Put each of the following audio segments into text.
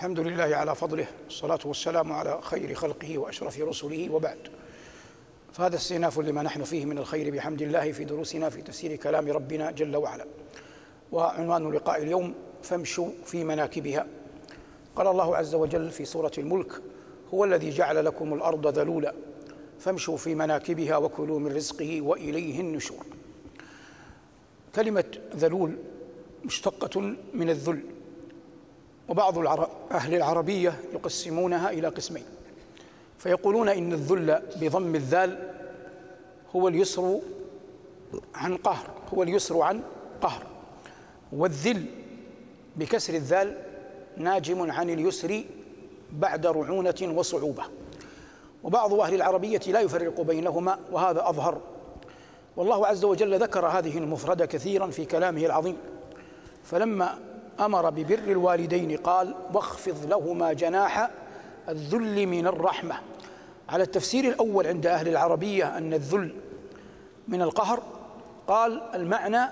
الحمد لله على فضله والصلاة والسلام على خير خلقه وأشرف رسله وبعد. فهذا استئناف لما نحن فيه من الخير بحمد الله في دروسنا في تفسير كلام ربنا جل وعلا. وعنوان لقاء اليوم فامشوا في مناكبها. قال الله عز وجل في سورة الملك هو الذي جعل لكم الأرض ذلولا فامشوا في مناكبها وكلوا من رزقه وإليه النشور. كلمة ذلول مشتقة من الذل. وبعض أهل العربية يقسمونها إلى قسمين. فيقولون إن الذل بضم الذال هو اليسر عن قهر هو اليسر عن قهر. والذل بكسر الذال ناجم عن اليسر بعد رعونة وصعوبة. وبعض أهل العربية لا يفرق بينهما وهذا أظهر. والله عز وجل ذكر هذه المفردة كثيرا في كلامه العظيم. فلما أمر ببر الوالدين قال واخفض لهما جناح الذل من الرحمة. على التفسير الأول عند أهل العربية أن الذل من القهر قال المعنى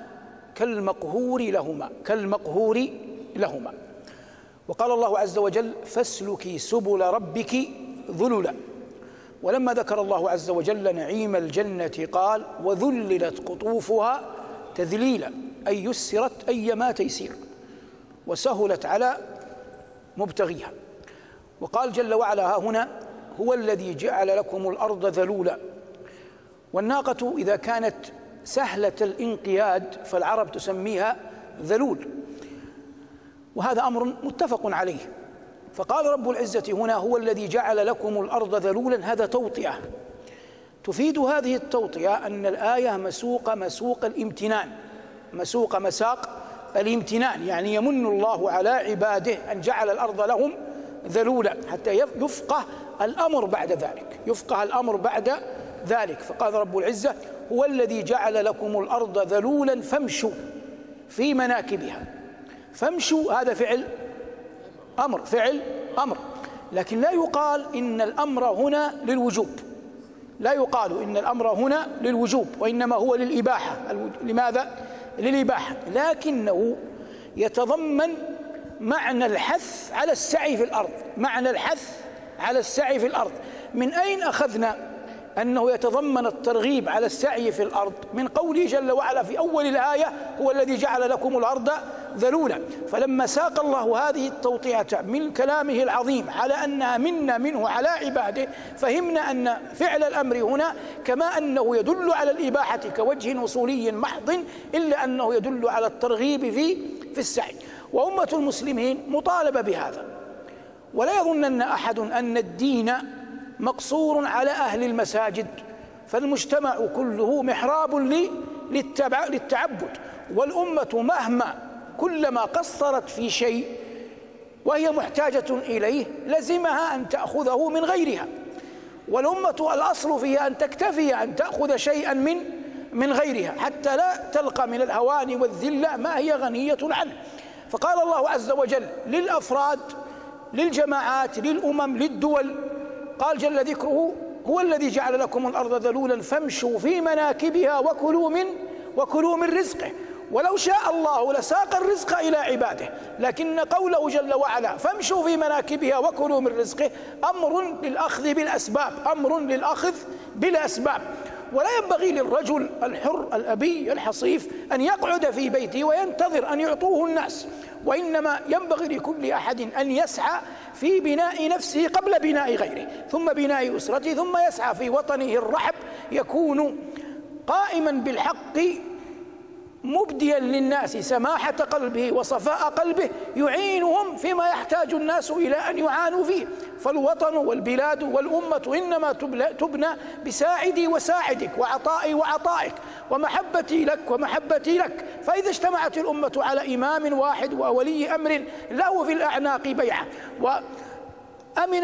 كالمقهور لهما كالمقهور لهما. وقال الله عز وجل فاسلكي سبل ربك ذللا. ولما ذكر الله عز وجل نعيم الجنة قال وذللت قطوفها تذليلا أي يسرت ايما تيسير. وسهلت على مبتغيها. وقال جل وعلا ها هنا هو الذي جعل لكم الأرض ذلولا. والناقة إذا كانت سهلة الانقياد فالعرب تسميها ذلول. وهذا أمر متفق عليه. فقال رب العزة هنا هو الذي جعل لكم الأرض ذلولا هذا توطئة. تفيد هذه التوطئة أن الآية مسوق مسوق الامتنان مسوق مساق الامتنان يعني يمن الله على عباده أن جعل الأرض لهم ذلولا حتى يفقه الأمر بعد ذلك يفقه الأمر بعد ذلك. فقال رب العزة هو الذي جعل لكم الأرض ذلولا فامشوا في مناكبها. فامشوا هذا فعل أمر فعل أمر. لكن لا يقال إن الأمر هنا للوجوب. لا يقال إن الأمر هنا للوجوب وإنما هو للإباحة. لماذا؟ للإباحة لكنه يتضمن معنى الحث على السعي في الأرض معنى الحث على السعي في الأرض. من أين أخذنا أنه يتضمن الترغيب على السعي في الأرض من قوله جل وعلا في أول الآية هو الذي جعل لكم الأرض ذلولا. فلما ساق الله هذه التوطئة من كلامه العظيم على أنها منا منه على عباده فهمنا أن فعل الأمر هنا كما أنه يدل على الإباحة كوجه وصولي محض إلا أنه يدل على الترغيب في في السعي. وأمة المسلمين مطالبة بهذا. ولا يظنن أحد أن الدين مقصور على أهل المساجد فالمجتمع كله محراب للتعبد. والأمة مهما كلما قصرت في شيء وهي محتاجة إليه لزمها أن تأخذه من غيرها. والأمة الأصل فيها أن تكتفي أن تأخذ شيئا من من غيرها حتى لا تلقى من الهوان والذلة ما هي غنية عنه. فقال الله عز وجل للأفراد للجماعات للأمم للدول قال جل ذكره هو الذي جعل لكم الأرض ذلولا فامشوا في مناكبها وكلوا من وكلوا من رزقه. ولو شاء الله لساق الرزق إلى عباده لكن قوله جل وعلا فامشوا في مناكبها وكلوا من رزقه أمر للأخذ بالأسباب أمر للأخذ بالأسباب. ولا ينبغي للرجل الحر الأبي الحصيف أن يقعد في بيته وينتظر أن يعطوه الناس وإنما ينبغي لكل أحد أن يسعى في بناء نفسه قبل بناء غيره ثم بناء أسرته ثم يسعى في وطنه الرحب يكون قائما بالحق مبديا للناس سماحة قلبه وصفاء قلبه يعينهم فيما يحتاج الناس إلى أن يعانوا فيه. فالوطن والبلاد والأمة إنما تبنى بساعدي وساعدك وعطائي وعطائك ومحبتي لك ومحبتي لك. فإذا اجتمعت الأمة على إمام واحد وولي أمر له في الأعناق بيعة. وأمن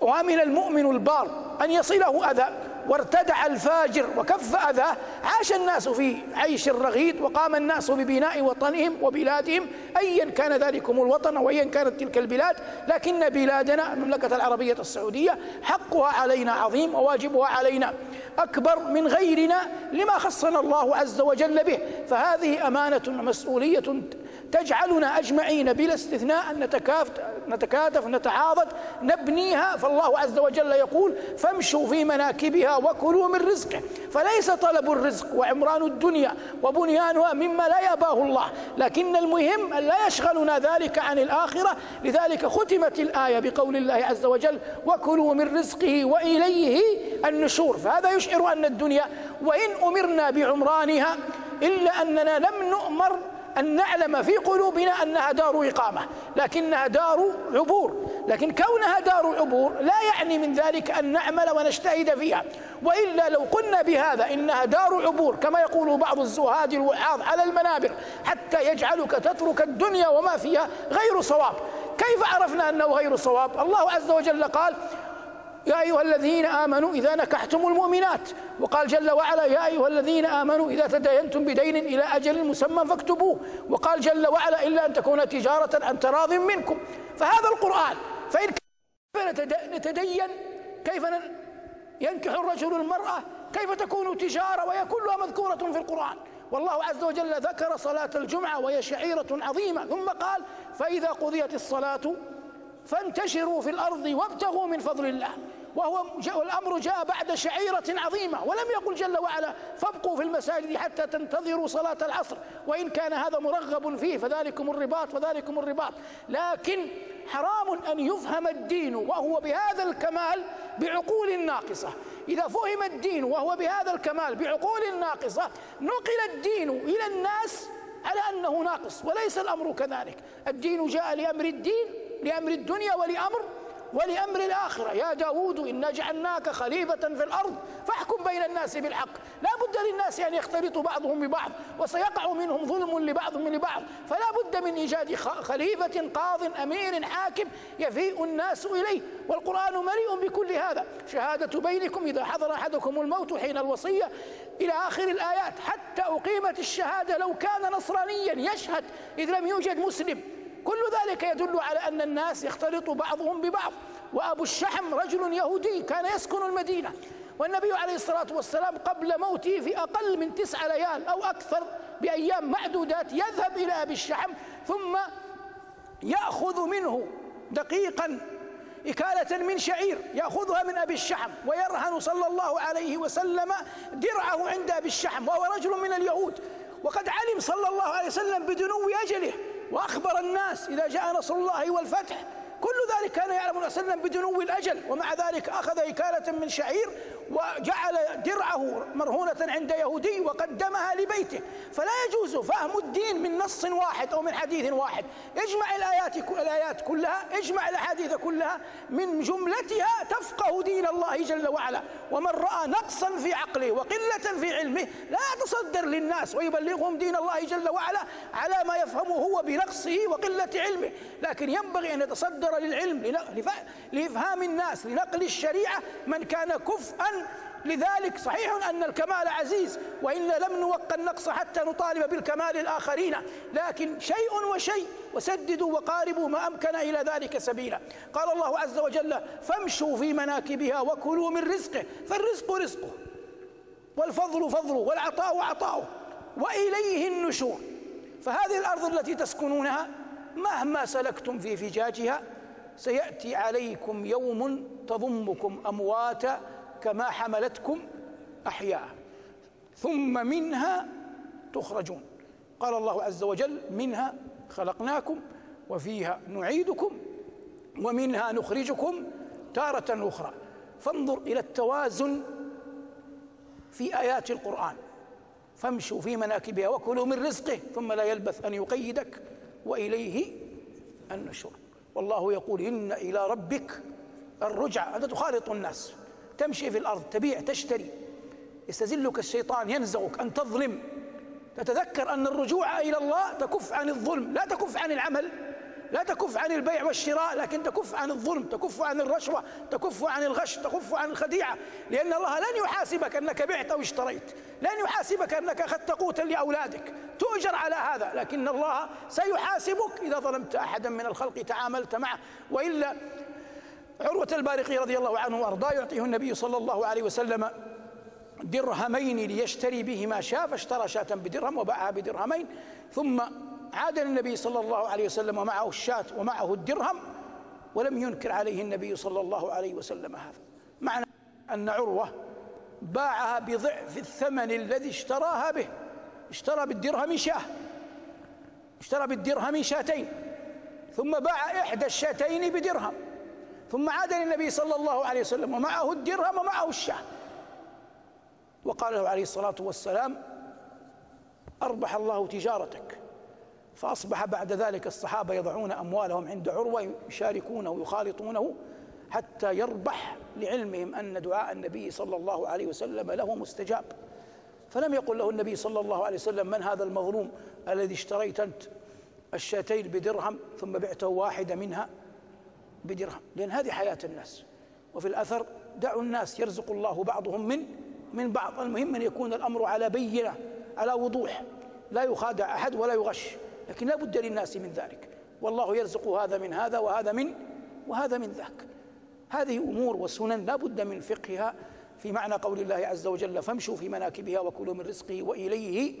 وأمن المؤمن البار أن يصله أذى. وارتدع الفاجر وكف أذاه. عاش الناس في عيش رغيد وقام الناس ببناء وطنهم وبلادهم. أيا كان ذلكم الوطن وأيا كانت تلك البلاد. لكن بلادنا المملكة العربية السعودية حقها علينا عظيم وواجبها علينا أكبر من غيرنا لما خصنا الله عز وجل به. فهذه أمانة ومسؤولية تجعلنا أجمعين بلا استثناء أن نتكاتف, نتعاضد نبنيها. فالله عز وجل يقول فامشوا في مناكبها وكلوا من رزقه. فليس طلب الرزق وعمران الدنيا وبنيانها مما لا يأباه الله. لكن المهم أن لا يشغلنا ذلك عن الآخرة. لذلك ختمت الآية بقول الله عز وجل وكلوا من رزقه وإليه النشور. فهذا يشعر أن الدنيا وإن أمرنا بعمرانها إلا أننا لم نؤمر أن نعلم في قلوبنا أنها دار إقامة لكنها دار عبور لكن كونها دار عبور لا يعني من ذلك أن نعمل ونجتهد فيها وإلا لو قلنا بهذا إنها دار عبور كما يقول بعض الزهاد الوعاظ على المنابر حتى يجعلك تترك الدنيا وما فيها غير صواب. كيف عرفنا أنه غير صواب؟ الله عز وجل قال يا أيها الذين آمنوا إذا نكحتم المؤمنات. وقال جل وعلا يا أيها الذين آمنوا إذا تداينتم بدين إلى أجل مسمى فاكتبوه. وقال جل وعلا إلا أن تكون تجارة عن تراض منكم. فهذا القرآن فإن كيف نتدين؟ كيف ينكح الرجل المرأة؟ كيف تكون تجارة وهي كلها مذكورة في القرآن؟ والله عز وجل ذكر صلاة الجمعة وهي شعيرة عظيمة. ثم قال فإذا قضيت الصلاة فانتشروا في الأرض وابتغوا من فضل الله. وهو الأمر جاء بعد شعيرة عظيمة. ولم يقل جل وعلا فابقوا في المساجد حتى تنتظروا صلاة العصر. وإن كان هذا مرغب فيه فذلكم الرباط فذلكم الرباط. لكن حرام أن يفهم الدين وهو بهذا الكمال بعقول ناقصة. إذا فهم الدين وهو بهذا الكمال بعقول ناقصة نقل الدين إلى الناس على أنه ناقص وليس الأمر كذلك. الدين جاء لأمر الدين لأمر الدنيا ولأمر ولأمر الآخرة. يا داود إنا جعلناك خليفة في الأرض فاحكم بين الناس بالحق. لا بد للناس أن يختلطوا بعضهم ببعض وسيقع منهم ظلم لبعضهم لبعض. فلا بد من إيجاد خليفة قاض أمير حاكم يفيء الناس إليه. والقرآن مليء بكل هذا. شهادة بينكم إذا حضر أحدكم الموت حين الوصية إلى آخر الآيات حتى أقيمت الشهادة لو كان نصرانيا يشهد إذ لم يوجد مسلم. كل ذلك يدل على أن الناس يختلط بعضهم ببعض. وأبو الشحم رجل يهودي كان يسكن المدينة والنبي عليه الصلاة والسلام قبل موته في أقل من تسع ليال أو أكثر بأيام معدودات يذهب إلى أبي الشحم ثم يأخذ منه دقيقا إكالة من شعير يأخذها من أبي الشحم ويرهن صلى الله عليه وسلم درعه عند أبي الشحم وهو رجل من اليهود. وقد علم صلى الله عليه وسلم بدنو أجله وأخبر الناس إذا جاء نصر الله والفتح. كل ذلك كان يعلم صلى الله عليه وسلم بدنو الأجل ومع ذلك أخذ إكالة من شعير وجعل درعه مرهونة عند يهودي وقدمها لبيته. فلا يجوز فهم الدين من نص واحد أو من حديث واحد. اجمع الآيات الآيات كلها اجمع الأحاديث كلها من جملتها تفقه دين الله جل وعلا. ومن رأى نقصا في عقله وقلة في علمه لا يتصدر للناس ويبلغهم دين الله جل وعلا على ما يفهمه هو بنقصه وقلة علمه. لكن ينبغي أن يتصدر للعلم لإفهام الناس لنقل الشريعة من كان كفءا لذلك صحيح أن الكمال عزيز وإن لم نوق النقص حتى نطالب بالكمال الآخرين لكن شيء وشيء وسددوا وقاربوا ما أمكن إلى ذلك سبيلا. قال الله عز وجل فامشوا في مناكبها وكلوا من رزقه فالرزق رزقه والفضل فضله والعطاء عطاؤه وإليه النشور. فهذه الأرض التي تسكنونها مهما سلكتم في فجاجها سيأتي عليكم يوم تضمكم أمواتا كما حملتكم أحياء ثم منها تخرجون. قال الله عز وجل منها خلقناكم وفيها نعيدكم ومنها نخرجكم تارة أخرى. فانظر إلى التوازن في آيات القرآن. فامشوا في مناكبها وكلوا من رزقه ثم لا يلبث أن يقيدك وإليه النشور. والله يقول إن إلى ربك الرجع هذا تخالط الناس. تمشي في الأرض تبيع تشتري. يستزلك الشيطان ينزغك أن تظلم. تتذكر أن الرجوع إلى الله تكف عن الظلم لا تكف عن العمل لا تكف عن البيع والشراء لكن تكف عن الظلم تكف عن الرشوة تكف عن الغش تكف عن الخديعة. لأن الله لن يحاسبك أنك بعت أو اشتريت لن يحاسبك أنك أخذت قوتا لأولادك. تؤجر على هذا لكن الله سيحاسبك إذا ظلمت أحدا من الخلق تعاملت معه. وإلا عروة البارقي رضي الله عنه وأرضاه يعطيه النبي صلى الله عليه وسلم درهمين ليشتري بهما شاة فاشترى شاة بدرهم وباعها بدرهمين ثم عاد النبي صلى الله عليه وسلم ومعه الشاة ومعه الدرهم ولم ينكر عليه النبي صلى الله عليه وسلم هذا. معنى أن عروة باعها بضعف الثمن الذي اشتراها به. اشترى بالدرهم شاة. اشترى بالدرهم شاتين ثم باع إحدى الشاتين بدرهم. ثم عاد للنبي صلى الله عليه وسلم ومعه الدرهم ومعه الشاه وقال له عليه الصلاة والسلام أربح الله تجارتك. فأصبح بعد ذلك الصحابة يضعون أموالهم عند عروة يشاركونه ويخالطونه حتى يربح لعلمهم أن دعاء النبي صلى الله عليه وسلم له مستجاب. فلم يقل له النبي صلى الله عليه وسلم من هذا المظلوم الذي اشتريت أنت الشاتين بدرهم ثم بعته واحدة منها؟ بدرهم لأن هذه حياة الناس. وفي الأثر دعوا الناس يرزق الله بعضهم من من بعض. المهم أن يكون الأمر على بينة على وضوح. لا يخادع أحد ولا يغش لكن لا بد للناس من ذلك. والله يرزق هذا من هذا وهذا من وهذا من ذاك. هذه أمور وسنن لا بد من فقهها في معنى قول الله عز وجل فامشوا في مناكبها وكلوا من رزقه وإليه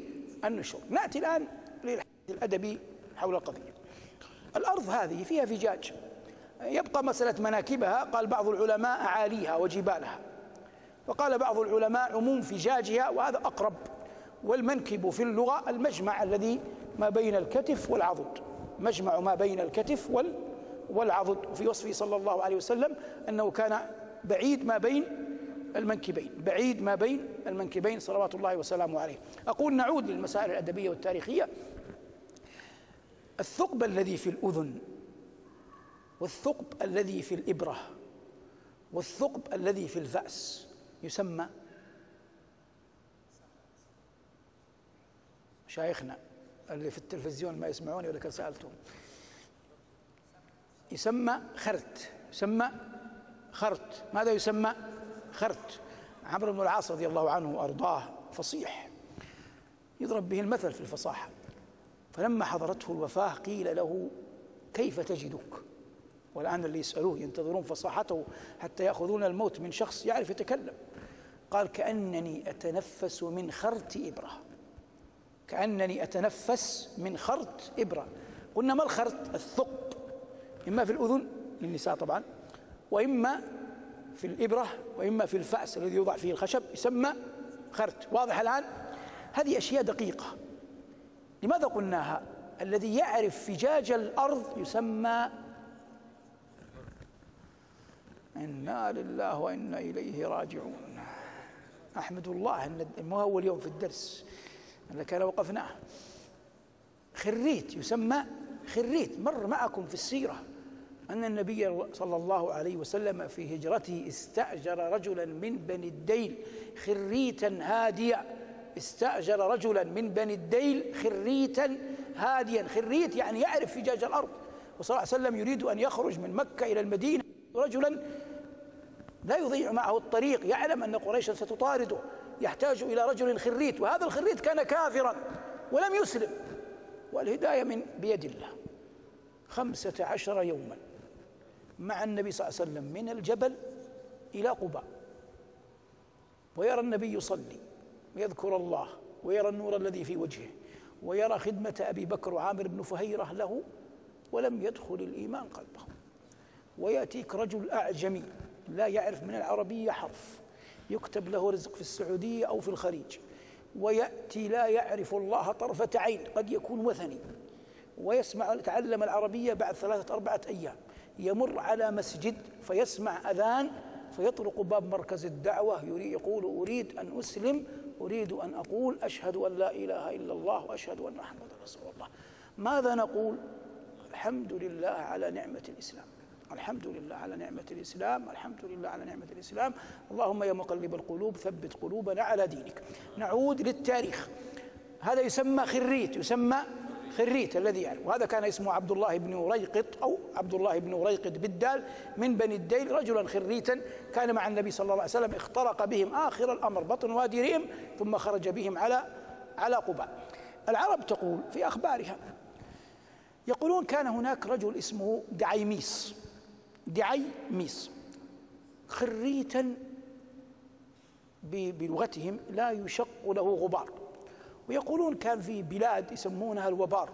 النشور. نأتي الآن للحديث الأدبي حول القضية. الأرض هذه فيها فجاج. يبقى مسألة مناكبها. قال بعض العلماء أعاليها وجبالها. وقال بعض العلماء عموم فجاجها وهذا أقرب. والمنكب في اللغة المجمع الذي ما بين الكتف والعضد. مجمع ما بين الكتف وال والعضد. وفي وصفه صلى الله عليه وسلم أنه كان بعيد ما بين المنكبين. بعيد ما بين المنكبين صلوات الله وسلامه عليه. أقول نعود للمسائل الأدبية والتاريخية. الثقب الذي في الأذن والثقب الذي في الإبرة والثقب الذي في الفأس يسمى مشايخنا اللي في التلفزيون ما يسمعوني ولا كان سألتهم. يسمى خرت يسمى خرت. ماذا يسمى؟ خرت. عمرو بن العاص رضي الله عنه وأرضاه فصيح. يضرب به المثل في الفصاحة. فلما حضرته الوفاة قيل له كيف تجدك؟ والآن اللي يسألوه ينتظرون فصاحته حتى يأخذون الموت من شخص يعرف يتكلم. قال كأنني أتنفس من خرت إبرة. كأنني أتنفس من خرت إبرة. قلنا ما الخرت الثقب. إما في الأذن للنساء طبعا وإما في الإبرة وإما في الفأس الذي يوضع فيه الخشب يسمى خرت واضح الآن؟ هذه أشياء دقيقة. لماذا قلناها؟ الذي يعرف فجاج الأرض يسمى إنا لله وإنا إليه راجعون. أحمد الله أن ما هو اليوم في الدرس. كان وقفناه. خريت يسمى خريت. مر معكم في السيرة. أن النبي صلى الله عليه وسلم في هجرته استأجر رجلا من بني الديل خريتا هاديا. استأجر رجلا من بني الديل خريتا هاديا. خريت يعني يعرف فجاج الأرض. وصلى الله عليه وسلم يريد أن يخرج من مكة إلى المدينة رجلا لا يضيع معه الطريق. يعلم أن قريشا ستطارده. يحتاج إلى رجل خريت وهذا الخريت كان كافرا ولم يسلم. والهداية من بيد الله. خمسة عشر يوما مع النبي صلى الله عليه وسلم من الجبل إلى قباء. ويرى النبي يصلي ويذكر الله ويرى النور الذي في وجهه ويرى خدمة أبي بكر وعامر بن فهيرة له ولم يدخل الإيمان قلبه. ويأتيك رجل أعجمي لا يعرف من العربية حرف. يكتب له رزق في السعودية أو في الخليج. ويأتي لا يعرف الله طرفة عين. قد يكون وثني. ويسمع يتعلم العربية بعد ثلاثة أربعة أيام. يمر على مسجد فيسمع أذان فيطرق باب مركز الدعوة. يقول أريد أن أسلم. أريد أن أقول أشهد أن لا إله إلا الله وأشهد أن محمدا رسول الله. ماذا نقول؟ الحمد لله على نعمة الإسلام. الحمد لله على نعمة الإسلام الحمد لله على نعمة الإسلام. اللهم يا مقلب القلوب ثبت قلوبنا على دينك. نعود للتاريخ. هذا يسمى خريت يسمى خريت الذي يعني وهذا كان اسمه عبد الله بن ريقط أو عبد الله بن ريقط بالدال من بني الديل. رجلا خريتا كان مع النبي صلى الله عليه وسلم اخترق بهم آخر الأمر بطن وادي ريم ثم خرج بهم على على قباء. العرب تقول في أخبارها يقولون كان هناك رجل اسمه دعيميس. دعي ميس. خريتا بلغتهم لا يشق له غبار. ويقولون كان في بلاد يسمونها الوبار.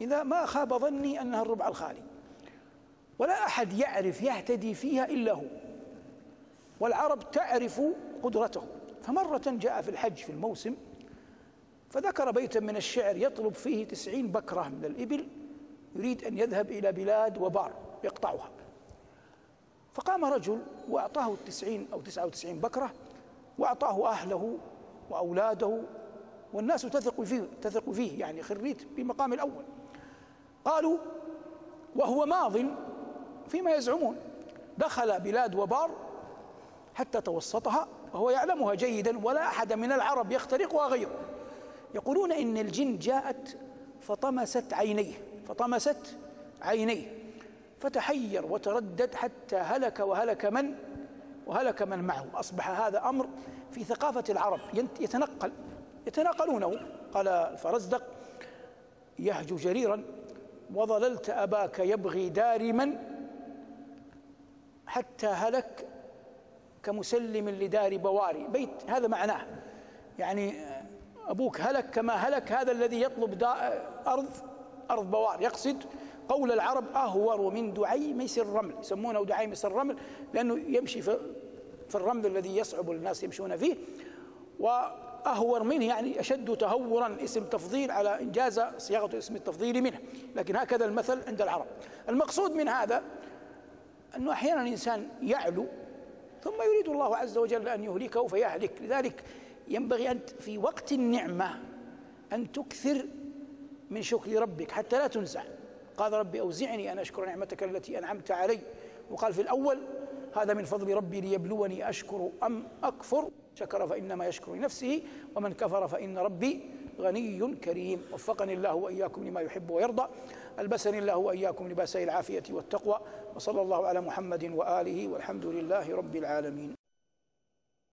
إذا ما خاب ظني أنها الربع الخالي. ولا أحد يعرف يهتدي فيها إلا هو. والعرب تعرف قدرته. فمرة جاء في الحج في الموسم فذكر بيتا من الشعر يطلب فيه تسعين بكرة من الإبل يريد أن يذهب إلى بلاد وبار يقطعها. فقام رجل وأعطاه التسعين أو تسعة وتسعين بكرة وأعطاه أهله وأولاده والناس تثق فيه تثق فيه يعني خريت بمقام الأول. قالوا وهو ماض فيما يزعمون. دخل بلاد وبار حتى توسطها وهو يعلمها جيدا ولا أحد من العرب يخترقها غيره. يقولون إن الجن جاءت فطمست عينيه فطمست عينيه. فتحير وتردد حتى هلك وهلك من؟ وهلك من معه. أصبح هذا أمر في ثقافة العرب يتنقل. يتناقلونه. قال الفرزدق يهجو جريرا وظللت أباك يبغي دارما حتى هلك كمسلم لدار بواري. بيت هذا معناه. يعني أبوك هلك كما هلك هذا الذي يطلب أرض أرض بوار. يقصد قول العرب أهور من دعيمس الرمل يسمونه دعيمس الرمل لأنه يمشي في, في الرمل الذي يصعب الناس يمشون فيه وأهور منه يعني أشد تهورا اسم تفضيل على إنجاز صياغة اسم التفضيل منه لكن هكذا المثل عند العرب. المقصود من هذا أنه أحيانا الإنسان يعلو ثم يريد الله عز وجل أن يهلكه فيهلك لذلك ينبغي أن في وقت النعمة أن تكثر من شكر ربك حتى لا تنسى. قال ربي أوزعني أن أشكر نعمتك التي أنعمت علي. وقال في الأول هذا من فضل ربي ليبلوني أشكر أم أكفر. شكر فإنما يشكر لنفسه ومن كفر فإن ربي غني كريم. وفقني الله وإياكم لما يحب ويرضى. ألبسني الله وإياكم لباسي العافية والتقوى. وصلى الله على محمد وآله والحمد لله رب العالمين.